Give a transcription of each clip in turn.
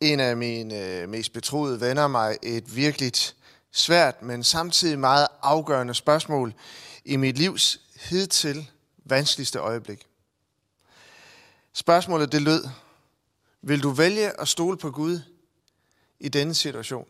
en af mine øh, mest betroede venner mig et virkelig svært, men samtidig meget afgørende spørgsmål i mit livs hidtil vanskeligste øjeblik. Spørgsmålet det lød, vil du vælge at stole på Gud i denne situation?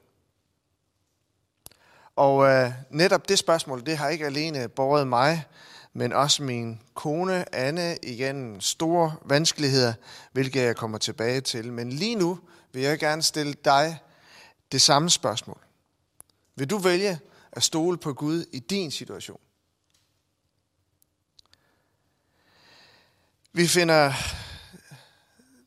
Og øh, netop det spørgsmål, det har ikke alene båret mig, men også min kone Anne igennem store vanskeligheder, hvilket jeg kommer tilbage til. Men lige nu vil jeg gerne stille dig det samme spørgsmål. Vil du vælge at stole på Gud i din situation? Vi finder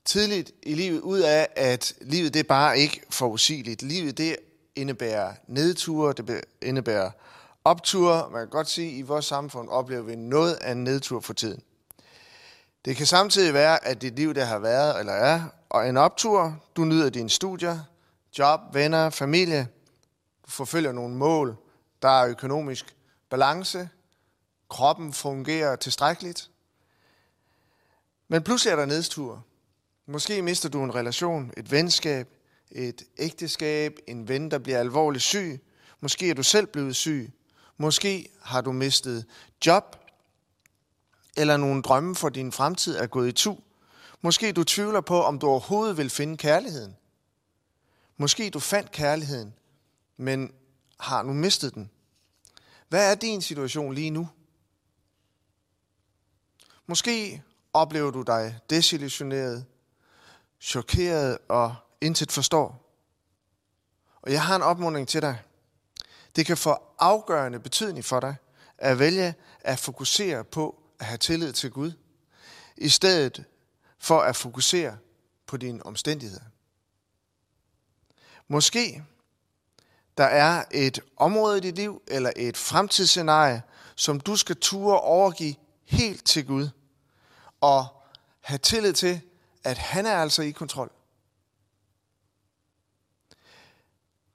tidligt i livet ud af, at livet det er bare ikke forudsigeligt. Livet det indebærer nedture, det indebærer opture. Man kan godt sige, at i vores samfund oplever vi noget af en nedtur for tiden. Det kan samtidig være, at det liv, der har været eller er, og en optur, du nyder dine studier, job, venner, familie, du forfølger nogle mål, der er økonomisk balance, kroppen fungerer tilstrækkeligt. Men pludselig er der nedstur. Måske mister du en relation, et venskab, et ægteskab, en ven, der bliver alvorligt syg. Måske er du selv blevet syg. Måske har du mistet job, eller nogle drømme for din fremtid er gået i tu. Måske du tvivler på, om du overhovedet vil finde kærligheden. Måske du fandt kærligheden, men har nu mistet den. Hvad er din situation lige nu? Måske oplever du dig desillusioneret, chokeret og intet forstår. Og jeg har en opmuntring til dig. Det kan få afgørende betydning for dig at vælge at fokusere på at have tillid til Gud, i stedet for at fokusere på dine omstændigheder. Måske der er et område i dit liv eller et fremtidsscenarie, som du skal ture overgive helt til Gud og have tillid til, at han er altså i kontrol.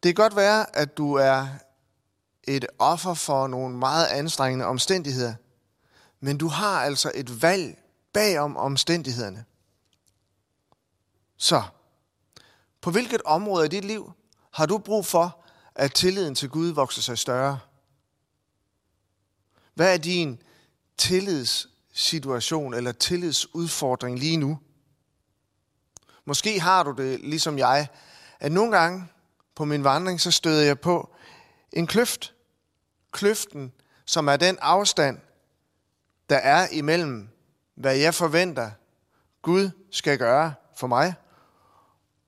Det kan godt være, at du er et offer for nogle meget anstrengende omstændigheder, men du har altså et valg bagom omstændighederne. Så, på hvilket område i dit liv har du brug for, at tilliden til Gud vokser sig større? Hvad er din tillidssituation eller tillidsudfordring lige nu? Måske har du det ligesom jeg, at nogle gange på min vandring, så støder jeg på en kløft. Kløften, som er den afstand, der er imellem, hvad jeg forventer, Gud skal gøre for mig,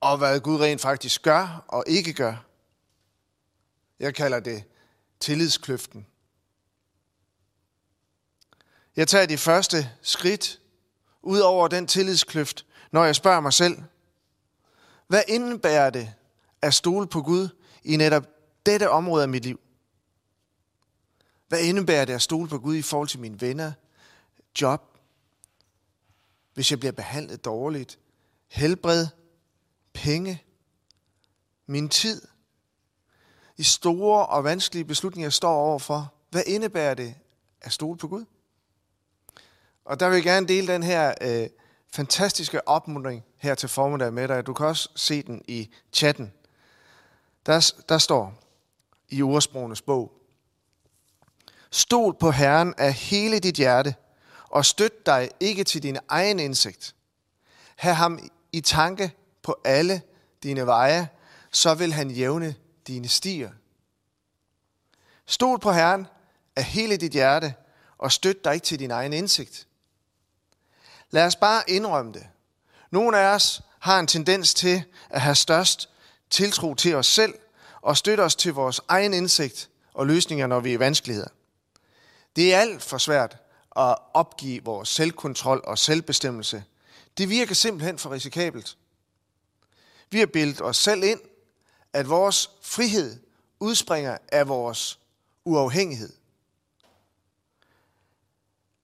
og hvad Gud rent faktisk gør og ikke gør. Jeg kalder det tillidskløften. Jeg tager de første skridt ud over den tillidskløft, når jeg spørger mig selv, hvad indebærer det at stole på Gud i netop dette område af mit liv? Hvad indebærer det at stole på Gud i forhold til mine venner, job, hvis jeg bliver behandlet dårligt, helbred, penge, min tid, i store og vanskelige beslutninger, jeg står overfor. Hvad indebærer det at stole på Gud? Og der vil jeg gerne dele den her øh, fantastiske opmuntring her til formiddag med dig. Du kan også se den i chatten. Der, der står i ordsprogenes bog, Stol på Herren af hele dit hjerte, og støt dig ikke til din egen indsigt. Ha' ham i tanke på alle dine veje, så vil han jævne dine stier. Stol på Herren af hele dit hjerte, og støt dig ikke til din egen indsigt. Lad os bare indrømme det. Nogle af os har en tendens til at have størst tiltro til os selv og støtte os til vores egen indsigt og løsninger, når vi er i vanskeligheder. Det er alt for svært at opgive vores selvkontrol og selvbestemmelse. Det virker simpelthen for risikabelt. Vi har bildet os selv ind, at vores frihed udspringer af vores uafhængighed.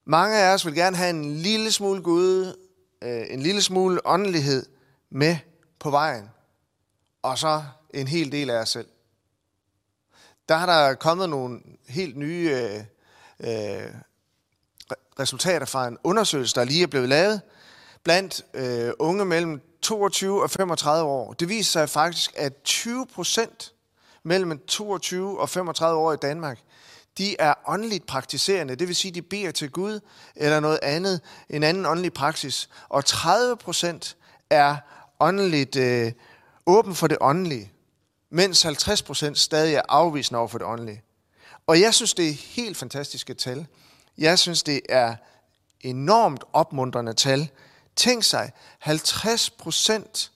Mange af os vil gerne have en lille smule Gud, øh, en lille smule åndelighed med på vejen, og så en hel del af os selv. Der har der kommet nogle helt nye øh, øh, resultater fra en undersøgelse, der lige er blevet lavet blandt øh, unge mellem 22 og 35 år. Det viser sig faktisk, at 20 procent mellem 22 og 35 år i Danmark, de er åndeligt praktiserende. Det vil sige, de beder til Gud eller noget andet, en anden åndelig praksis. Og 30 procent er åndeligt øh, åben for det åndelige, mens 50 procent stadig er afvisende over for det åndelige. Og jeg synes, det er helt fantastiske tal. Jeg synes, det er enormt opmuntrende tal. Tænk sig, 50 procent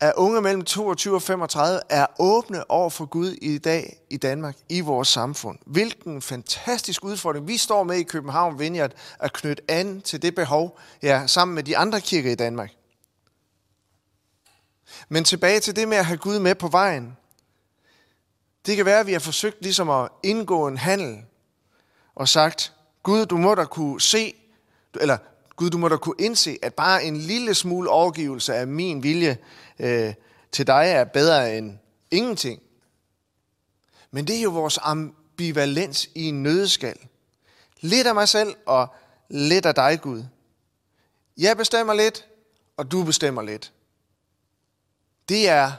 af unge mellem 22 og 35 er åbne over for Gud i dag i Danmark, i vores samfund. Hvilken fantastisk udfordring vi står med i København Vineyard at knytte an til det behov, ja, sammen med de andre kirker i Danmark. Men tilbage til det med at have Gud med på vejen. Det kan være, at vi har forsøgt ligesom at indgå en handel og sagt, Gud, du må da kunne se, eller Gud, du må da kunne indse, at bare en lille smule overgivelse af min vilje øh, til dig er bedre end ingenting. Men det er jo vores ambivalens i en nødskal. Lidt af mig selv og lidt af dig, Gud. Jeg bestemmer lidt, og du bestemmer lidt. Det er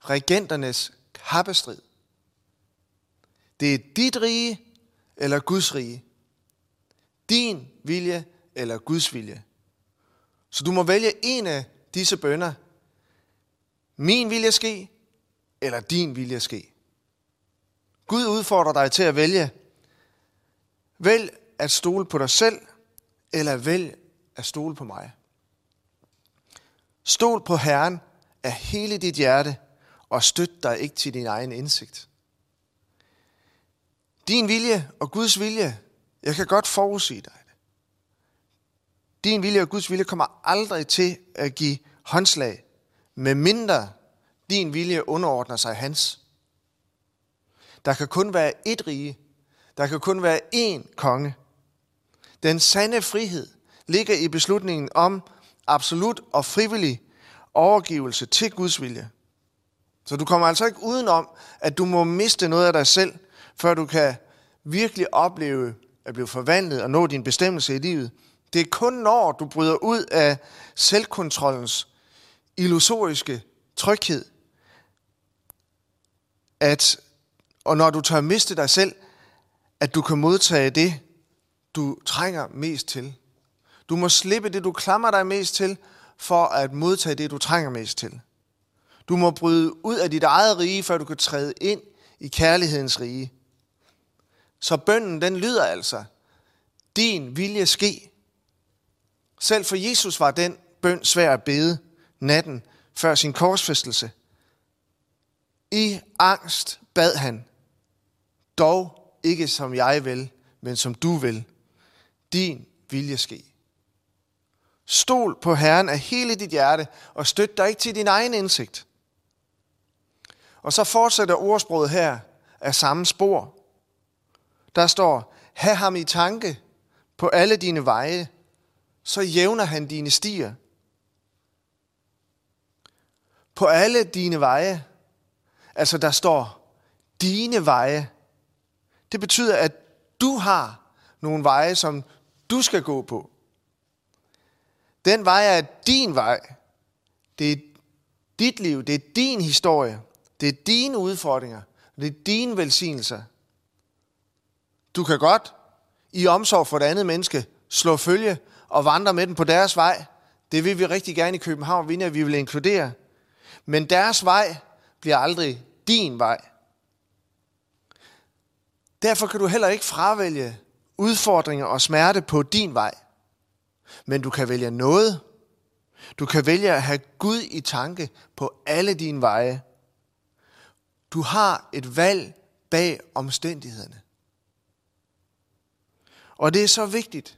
regenternes kappestrid. Det er dit rige eller Guds rige. Din vilje eller Guds vilje. Så du må vælge en af disse bønder. Min vilje ske, eller din vilje ske. Gud udfordrer dig til at vælge. Vælg at stole på dig selv, eller vælg at stole på mig. Stol på Herren af hele dit hjerte, og støt dig ikke til din egen indsigt. Din vilje og Guds vilje, jeg kan godt forudsige dig. Din vilje og Guds vilje kommer aldrig til at give håndslag, med mindre din vilje underordner sig hans. Der kan kun være ét rige. Der kan kun være én konge. Den sande frihed ligger i beslutningen om absolut og frivillig overgivelse til Guds vilje. Så du kommer altså ikke udenom, at du må miste noget af dig selv, før du kan virkelig opleve at blive forvandlet og nå din bestemmelse i livet. Det er kun når du bryder ud af selvkontrollens illusoriske tryghed, at, og når du tør miste dig selv, at du kan modtage det, du trænger mest til. Du må slippe det, du klamrer dig mest til, for at modtage det, du trænger mest til. Du må bryde ud af dit eget rige, før du kan træde ind i kærlighedens rige. Så bønden, den lyder altså, din vilje ske, selv for Jesus var den bøn svær at bede natten før sin korsfæstelse. I angst bad han, dog ikke som jeg vil, men som du vil. Din vilje ske. Stol på Herren af hele dit hjerte, og støt dig ikke til din egen indsigt. Og så fortsætter ordsproget her af samme spor. Der står, have ham i tanke på alle dine veje, så jævner han dine stier. På alle dine veje, altså der står dine veje, det betyder, at du har nogle veje, som du skal gå på. Den vej er din vej. Det er dit liv, det er din historie, det er dine udfordringer, det er dine velsignelser. Du kan godt i omsorg for et andet menneske slå følge og vandre med den på deres vej. Det vil vi rigtig gerne i København vinde, at vi vil inkludere. Men deres vej bliver aldrig din vej. Derfor kan du heller ikke fravælge udfordringer og smerte på din vej. Men du kan vælge noget. Du kan vælge at have Gud i tanke på alle dine veje. Du har et valg bag omstændighederne. Og det er så vigtigt,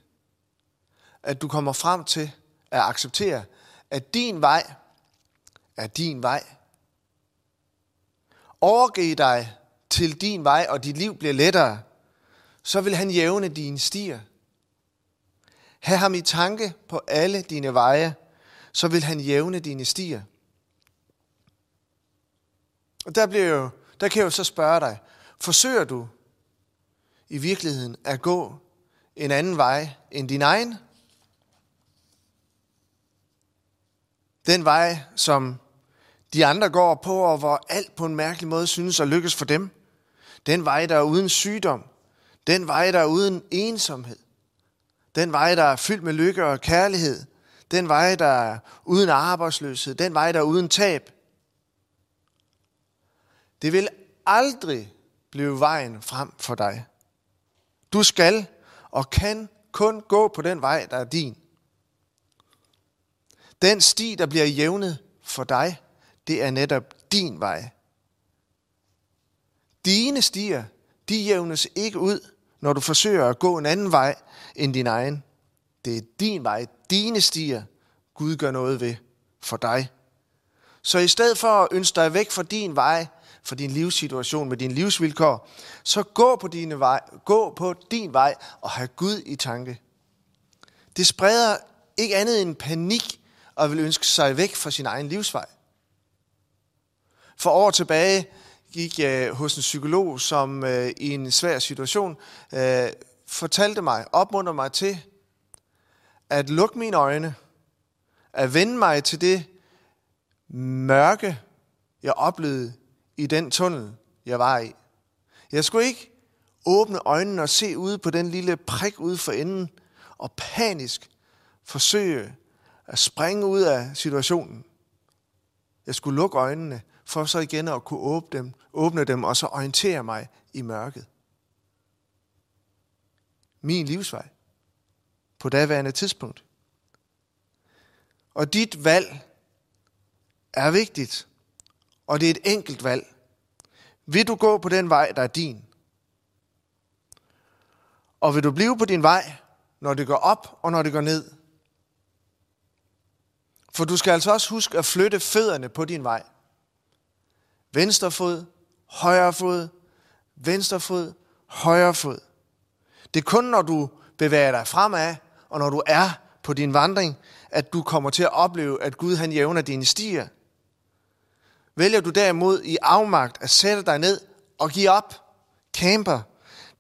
at du kommer frem til at acceptere, at din vej er din vej. Overgiv dig til din vej, og dit liv bliver lettere, så vil han jævne dine stier. Ha' ham i tanke på alle dine veje, så vil han jævne dine stier. Og der, bliver jo, der kan jeg jo så spørge dig, forsøger du i virkeligheden at gå en anden vej end din egen? Den vej, som de andre går på, og hvor alt på en mærkelig måde synes at lykkes for dem. Den vej, der er uden sygdom. Den vej, der er uden ensomhed. Den vej, der er fyldt med lykke og kærlighed. Den vej, der er uden arbejdsløshed. Den vej, der er uden tab. Det vil aldrig blive vejen frem for dig. Du skal og kan kun gå på den vej, der er din. Den sti, der bliver jævnet for dig, det er netop din vej. Dine stier, de jævnes ikke ud, når du forsøger at gå en anden vej end din egen. Det er din vej, dine stier, Gud gør noget ved for dig. Så i stedet for at ønske dig væk fra din vej, for din livssituation med dine livsvilkår, så gå på, dine vej, gå på din vej og have Gud i tanke. Det spreder ikke andet end panik og vil ønske sig væk fra sin egen livsvej. For år tilbage gik jeg hos en psykolog, som øh, i en svær situation øh, fortalte mig, opmuntrede mig til at lukke mine øjne, at vende mig til det mørke, jeg oplevede i den tunnel, jeg var i. Jeg skulle ikke åbne øjnene og se ud på den lille prik ude for enden og panisk forsøge at springe ud af situationen. Jeg skulle lukke øjnene for så igen at kunne åbne dem, åbne dem og så orientere mig i mørket. Min livsvej på daværende tidspunkt. Og dit valg er vigtigt, og det er et enkelt valg. Vil du gå på den vej, der er din? Og vil du blive på din vej, når det går op og når det går ned? For du skal altså også huske at flytte fødderne på din vej. Venstre fod, højre fod, venstre fod, højre fod. Det er kun, når du bevæger dig fremad, og når du er på din vandring, at du kommer til at opleve, at Gud han jævner dine stier. Vælger du derimod i afmagt at sætte dig ned og give op, camper,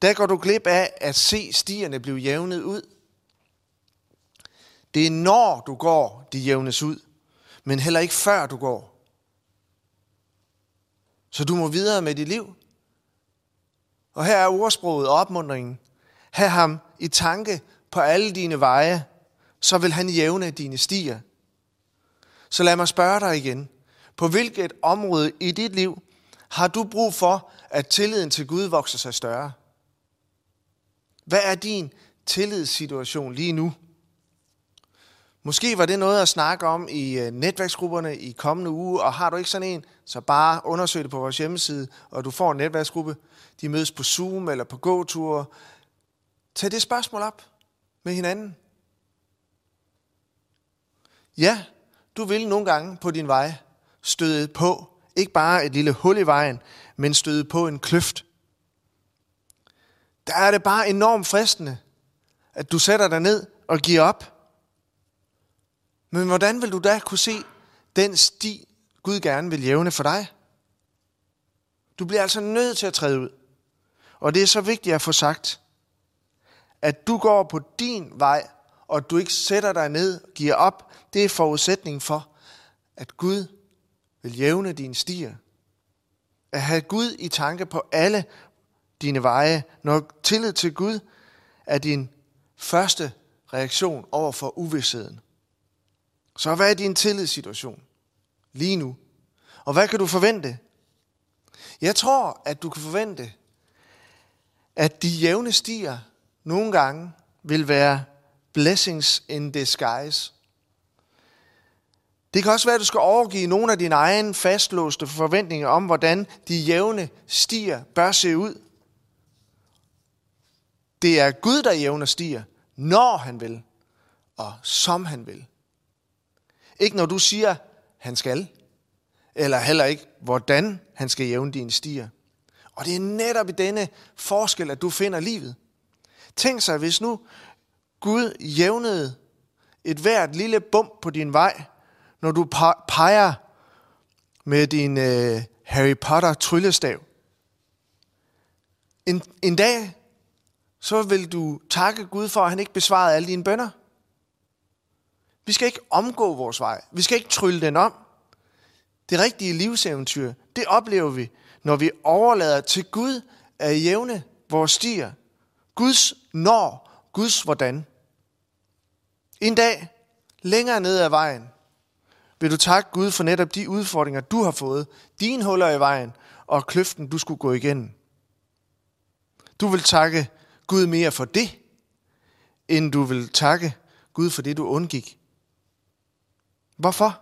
der går du glip af at se stierne blive jævnet ud. Det er når du går, de jævnes ud, men heller ikke før du går. Så du må videre med dit liv. Og her er ordsproget og opmundringen. Ha' ham i tanke på alle dine veje, så vil han jævne dine stier. Så lad mig spørge dig igen. På hvilket område i dit liv har du brug for, at tilliden til Gud vokser sig større? Hvad er din tillidssituation lige nu? Måske var det noget at snakke om i øh, netværksgrupperne i kommende uge, og har du ikke sådan en, så bare undersøg det på vores hjemmeside, og du får en netværksgruppe. De mødes på Zoom eller på gåture. Tag det spørgsmål op med hinanden. Ja, du vil nogle gange på din vej støde på, ikke bare et lille hul i vejen, men støde på en kløft. Der er det bare enormt fristende, at du sætter dig ned og giver op. Men hvordan vil du da kunne se den sti, Gud gerne vil jævne for dig? Du bliver altså nødt til at træde ud. Og det er så vigtigt at få sagt, at du går på din vej, og du ikke sætter dig ned og giver op, det er forudsætningen for, at Gud vil jævne dine stier. At have Gud i tanke på alle dine veje, når tillid til Gud er din første reaktion over for uvidsheden. Så hvad er din tillidssituation lige nu? Og hvad kan du forvente? Jeg tror, at du kan forvente, at de jævne stier nogle gange vil være blessings in disguise. Det kan også være, at du skal overgive nogle af dine egne fastlåste forventninger om, hvordan de jævne stier bør se ud. Det er Gud, der jævner stier, når han vil, og som han vil. Ikke når du siger, han skal, eller heller ikke, hvordan han skal jævne dine stier. Og det er netop i denne forskel, at du finder livet. Tænk sig, hvis nu Gud jævnede et hvert lille bump på din vej, når du peger med din øh, Harry Potter tryllestav. En, en dag, så vil du takke Gud for, at han ikke besvarede alle dine bønder. Vi skal ikke omgå vores vej. Vi skal ikke trylle den om. Det rigtige livseventyr, det oplever vi, når vi overlader til Gud at jævne vores stier. Guds når, Guds hvordan. En dag, længere ned ad vejen, vil du takke Gud for netop de udfordringer, du har fået, dine huller i vejen og kløften, du skulle gå igennem. Du vil takke Gud mere for det, end du vil takke Gud for det, du undgik. Hvorfor?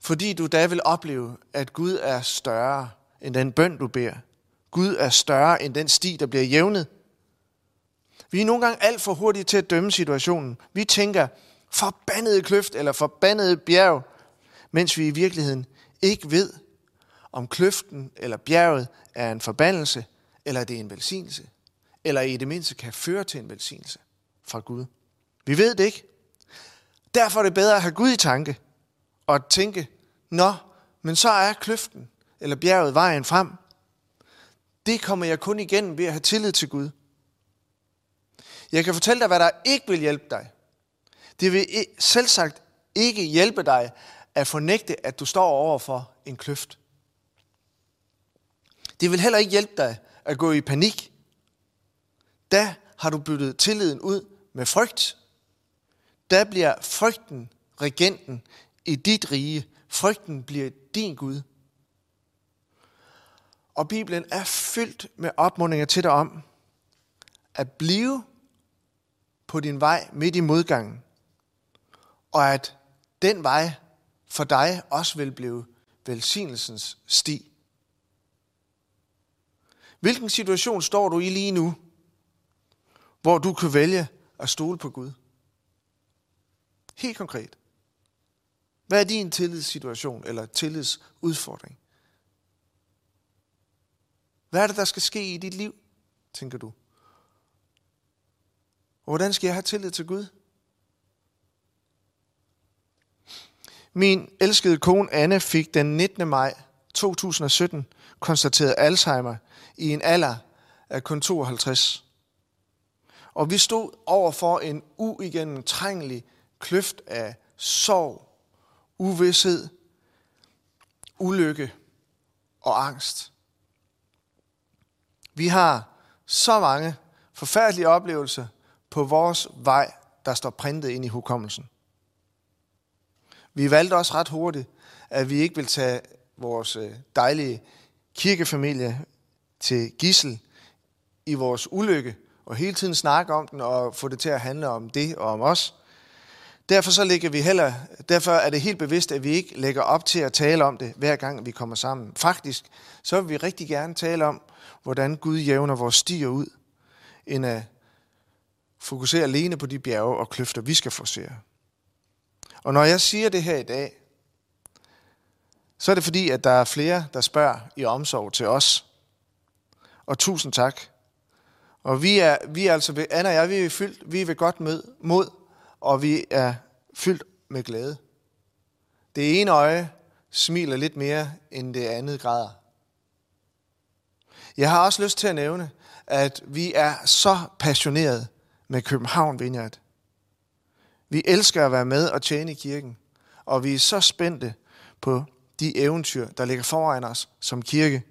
Fordi du da vil opleve, at Gud er større end den bøn, du beder. Gud er større end den sti, der bliver jævnet. Vi er nogle gange alt for hurtige til at dømme situationen. Vi tænker, forbandede kløft eller forbandede bjerg, mens vi i virkeligheden ikke ved, om kløften eller bjerget er en forbandelse, eller det er en velsignelse, eller i det mindste kan føre til en velsignelse fra Gud. Vi ved det ikke. Derfor er det bedre at have Gud i tanke og tænke, nå, men så er kløften eller bjerget vejen frem. Det kommer jeg kun igennem ved at have tillid til Gud. Jeg kan fortælle dig, hvad der ikke vil hjælpe dig. Det vil selvsagt ikke hjælpe dig at fornægte, at du står over for en kløft. Det vil heller ikke hjælpe dig at gå i panik. Da har du byttet tilliden ud med frygt. Da bliver frygten regenten i dit rige. Frygten bliver din Gud. Og Bibelen er fyldt med opmuntringer til dig om at blive på din vej midt i modgangen. Og at den vej for dig også vil blive velsignelsens sti. Hvilken situation står du i lige nu, hvor du kan vælge at stole på Gud? Helt konkret. Hvad er din tillidssituation eller tillidsudfordring? Hvad er det, der skal ske i dit liv, tænker du? Og hvordan skal jeg have tillid til Gud? Min elskede kone Anne fik den 19. maj 2017 konstateret Alzheimer i en alder af kun 52. Og vi stod over for en uigennemtrængelig kløft af sorg, uvidshed, ulykke og angst. Vi har så mange forfærdelige oplevelser på vores vej, der står printet ind i hukommelsen. Vi valgte også ret hurtigt, at vi ikke vil tage vores øh, dejlige kirkefamilie til gissel i vores ulykke, og hele tiden snakke om den og få det til at handle om det og om os. Derfor, så ligger vi heller, derfor er det helt bevidst, at vi ikke lægger op til at tale om det, hver gang vi kommer sammen. Faktisk, så vil vi rigtig gerne tale om, hvordan Gud jævner vores stier ud, end at fokusere alene på de bjerge og kløfter, vi skal forsere. Og når jeg siger det her i dag, så er det fordi, at der er flere, der spørger i omsorg til os. Og tusind tak. Og vi er, vi er altså, Anna og jeg, vi er, fyldt, vi er ved godt med, mod, og vi er fyldt med glæde. Det ene øje smiler lidt mere, end det andet græder. Jeg har også lyst til at nævne, at vi er så passionerede med København Vineyard. Vi elsker at være med og tjene i kirken, og vi er så spændte på de eventyr, der ligger foran os som kirke.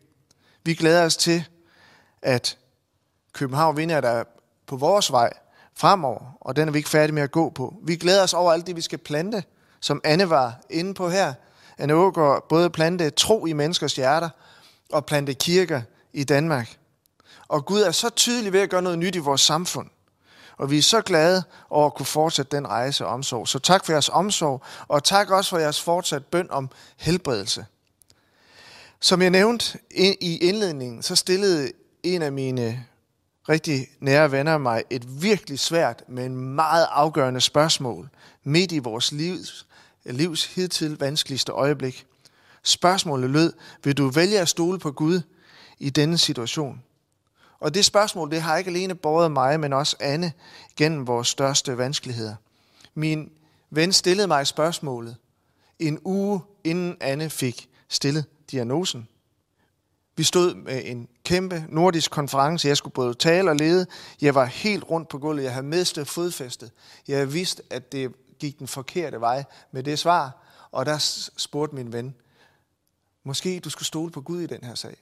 Vi glæder os til, at København Vineyard er på vores vej fremover, og den er vi ikke færdige med at gå på. Vi glæder os over alt det, vi skal plante, som Anne var inde på her. Anne Ågaard både plante tro i menneskers hjerter og plante kirker i Danmark. Og Gud er så tydelig ved at gøre noget nyt i vores samfund. Og vi er så glade over at kunne fortsætte den rejse og omsorg. Så tak for jeres omsorg, og tak også for jeres fortsat bøn om helbredelse. Som jeg nævnte i indledningen, så stillede en af mine rigtig nære venner mig et virkelig svært, men meget afgørende spørgsmål midt i vores livs, livs hidtil vanskeligste øjeblik. Spørgsmålet lød, vil du vælge at stole på Gud i denne situation? Og det spørgsmål, det har ikke alene båret mig, men også Anne gennem vores største vanskeligheder. Min ven stillede mig spørgsmålet en uge inden Anne fik stillet diagnosen. Vi stod med en kæmpe nordisk konference. Jeg skulle både tale og lede. Jeg var helt rundt på gulvet. Jeg havde mistet fodfæstet. Jeg vidste, at det gik den forkerte vej med det svar. Og der spurgte min ven, måske du skulle stole på Gud i den her sag.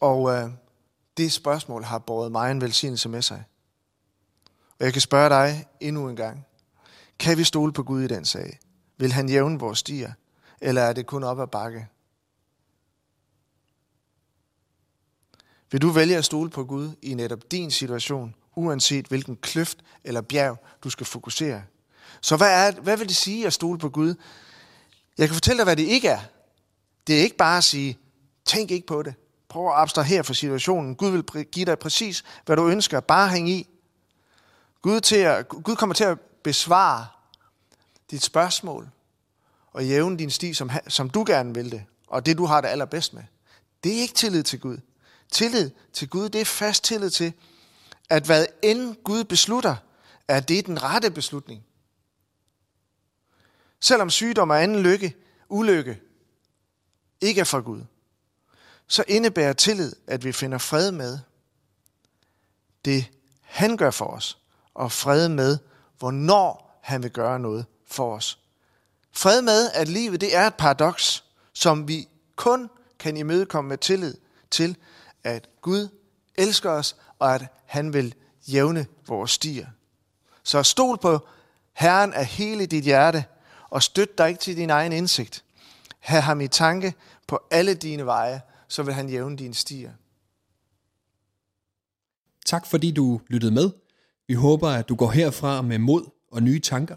Og øh, det spørgsmål har båret mig en velsignelse med sig. Og jeg kan spørge dig endnu en gang. Kan vi stole på Gud i den sag? Vil han jævne vores stier? Eller er det kun op ad bakke? Vil du vælge at stole på Gud i netop din situation, uanset hvilken kløft eller bjerg du skal fokusere? Så hvad, er, hvad vil det sige at stole på Gud? Jeg kan fortælle dig, hvad det ikke er. Det er ikke bare at sige, tænk ikke på det. Prøv at abstrahere fra situationen. Gud vil give dig præcis, hvad du ønsker. Bare hæng i. Gud, til at, Gud kommer til at besvare dit spørgsmål og jævne din sti, som, som du gerne vil det, og det du har det allerbedst med. Det er ikke tillid til Gud. Tillid til Gud, det er fast tillid til, at hvad end Gud beslutter, er det den rette beslutning. Selvom sygdom og anden lykke, ulykke, ikke er fra Gud, så indebærer tillid, at vi finder fred med det, han gør for os, og fred med, hvornår han vil gøre noget for os. Fred med, at livet det er et paradoks, som vi kun kan imødekomme med tillid til, at Gud elsker os, og at han vil jævne vores stier. Så stol på Herren af hele dit hjerte, og støt dig ikke til din egen indsigt. Hav ham i tanke på alle dine veje, så vil han jævne dine stier. Tak fordi du lyttede med. Vi håber, at du går herfra med mod og nye tanker.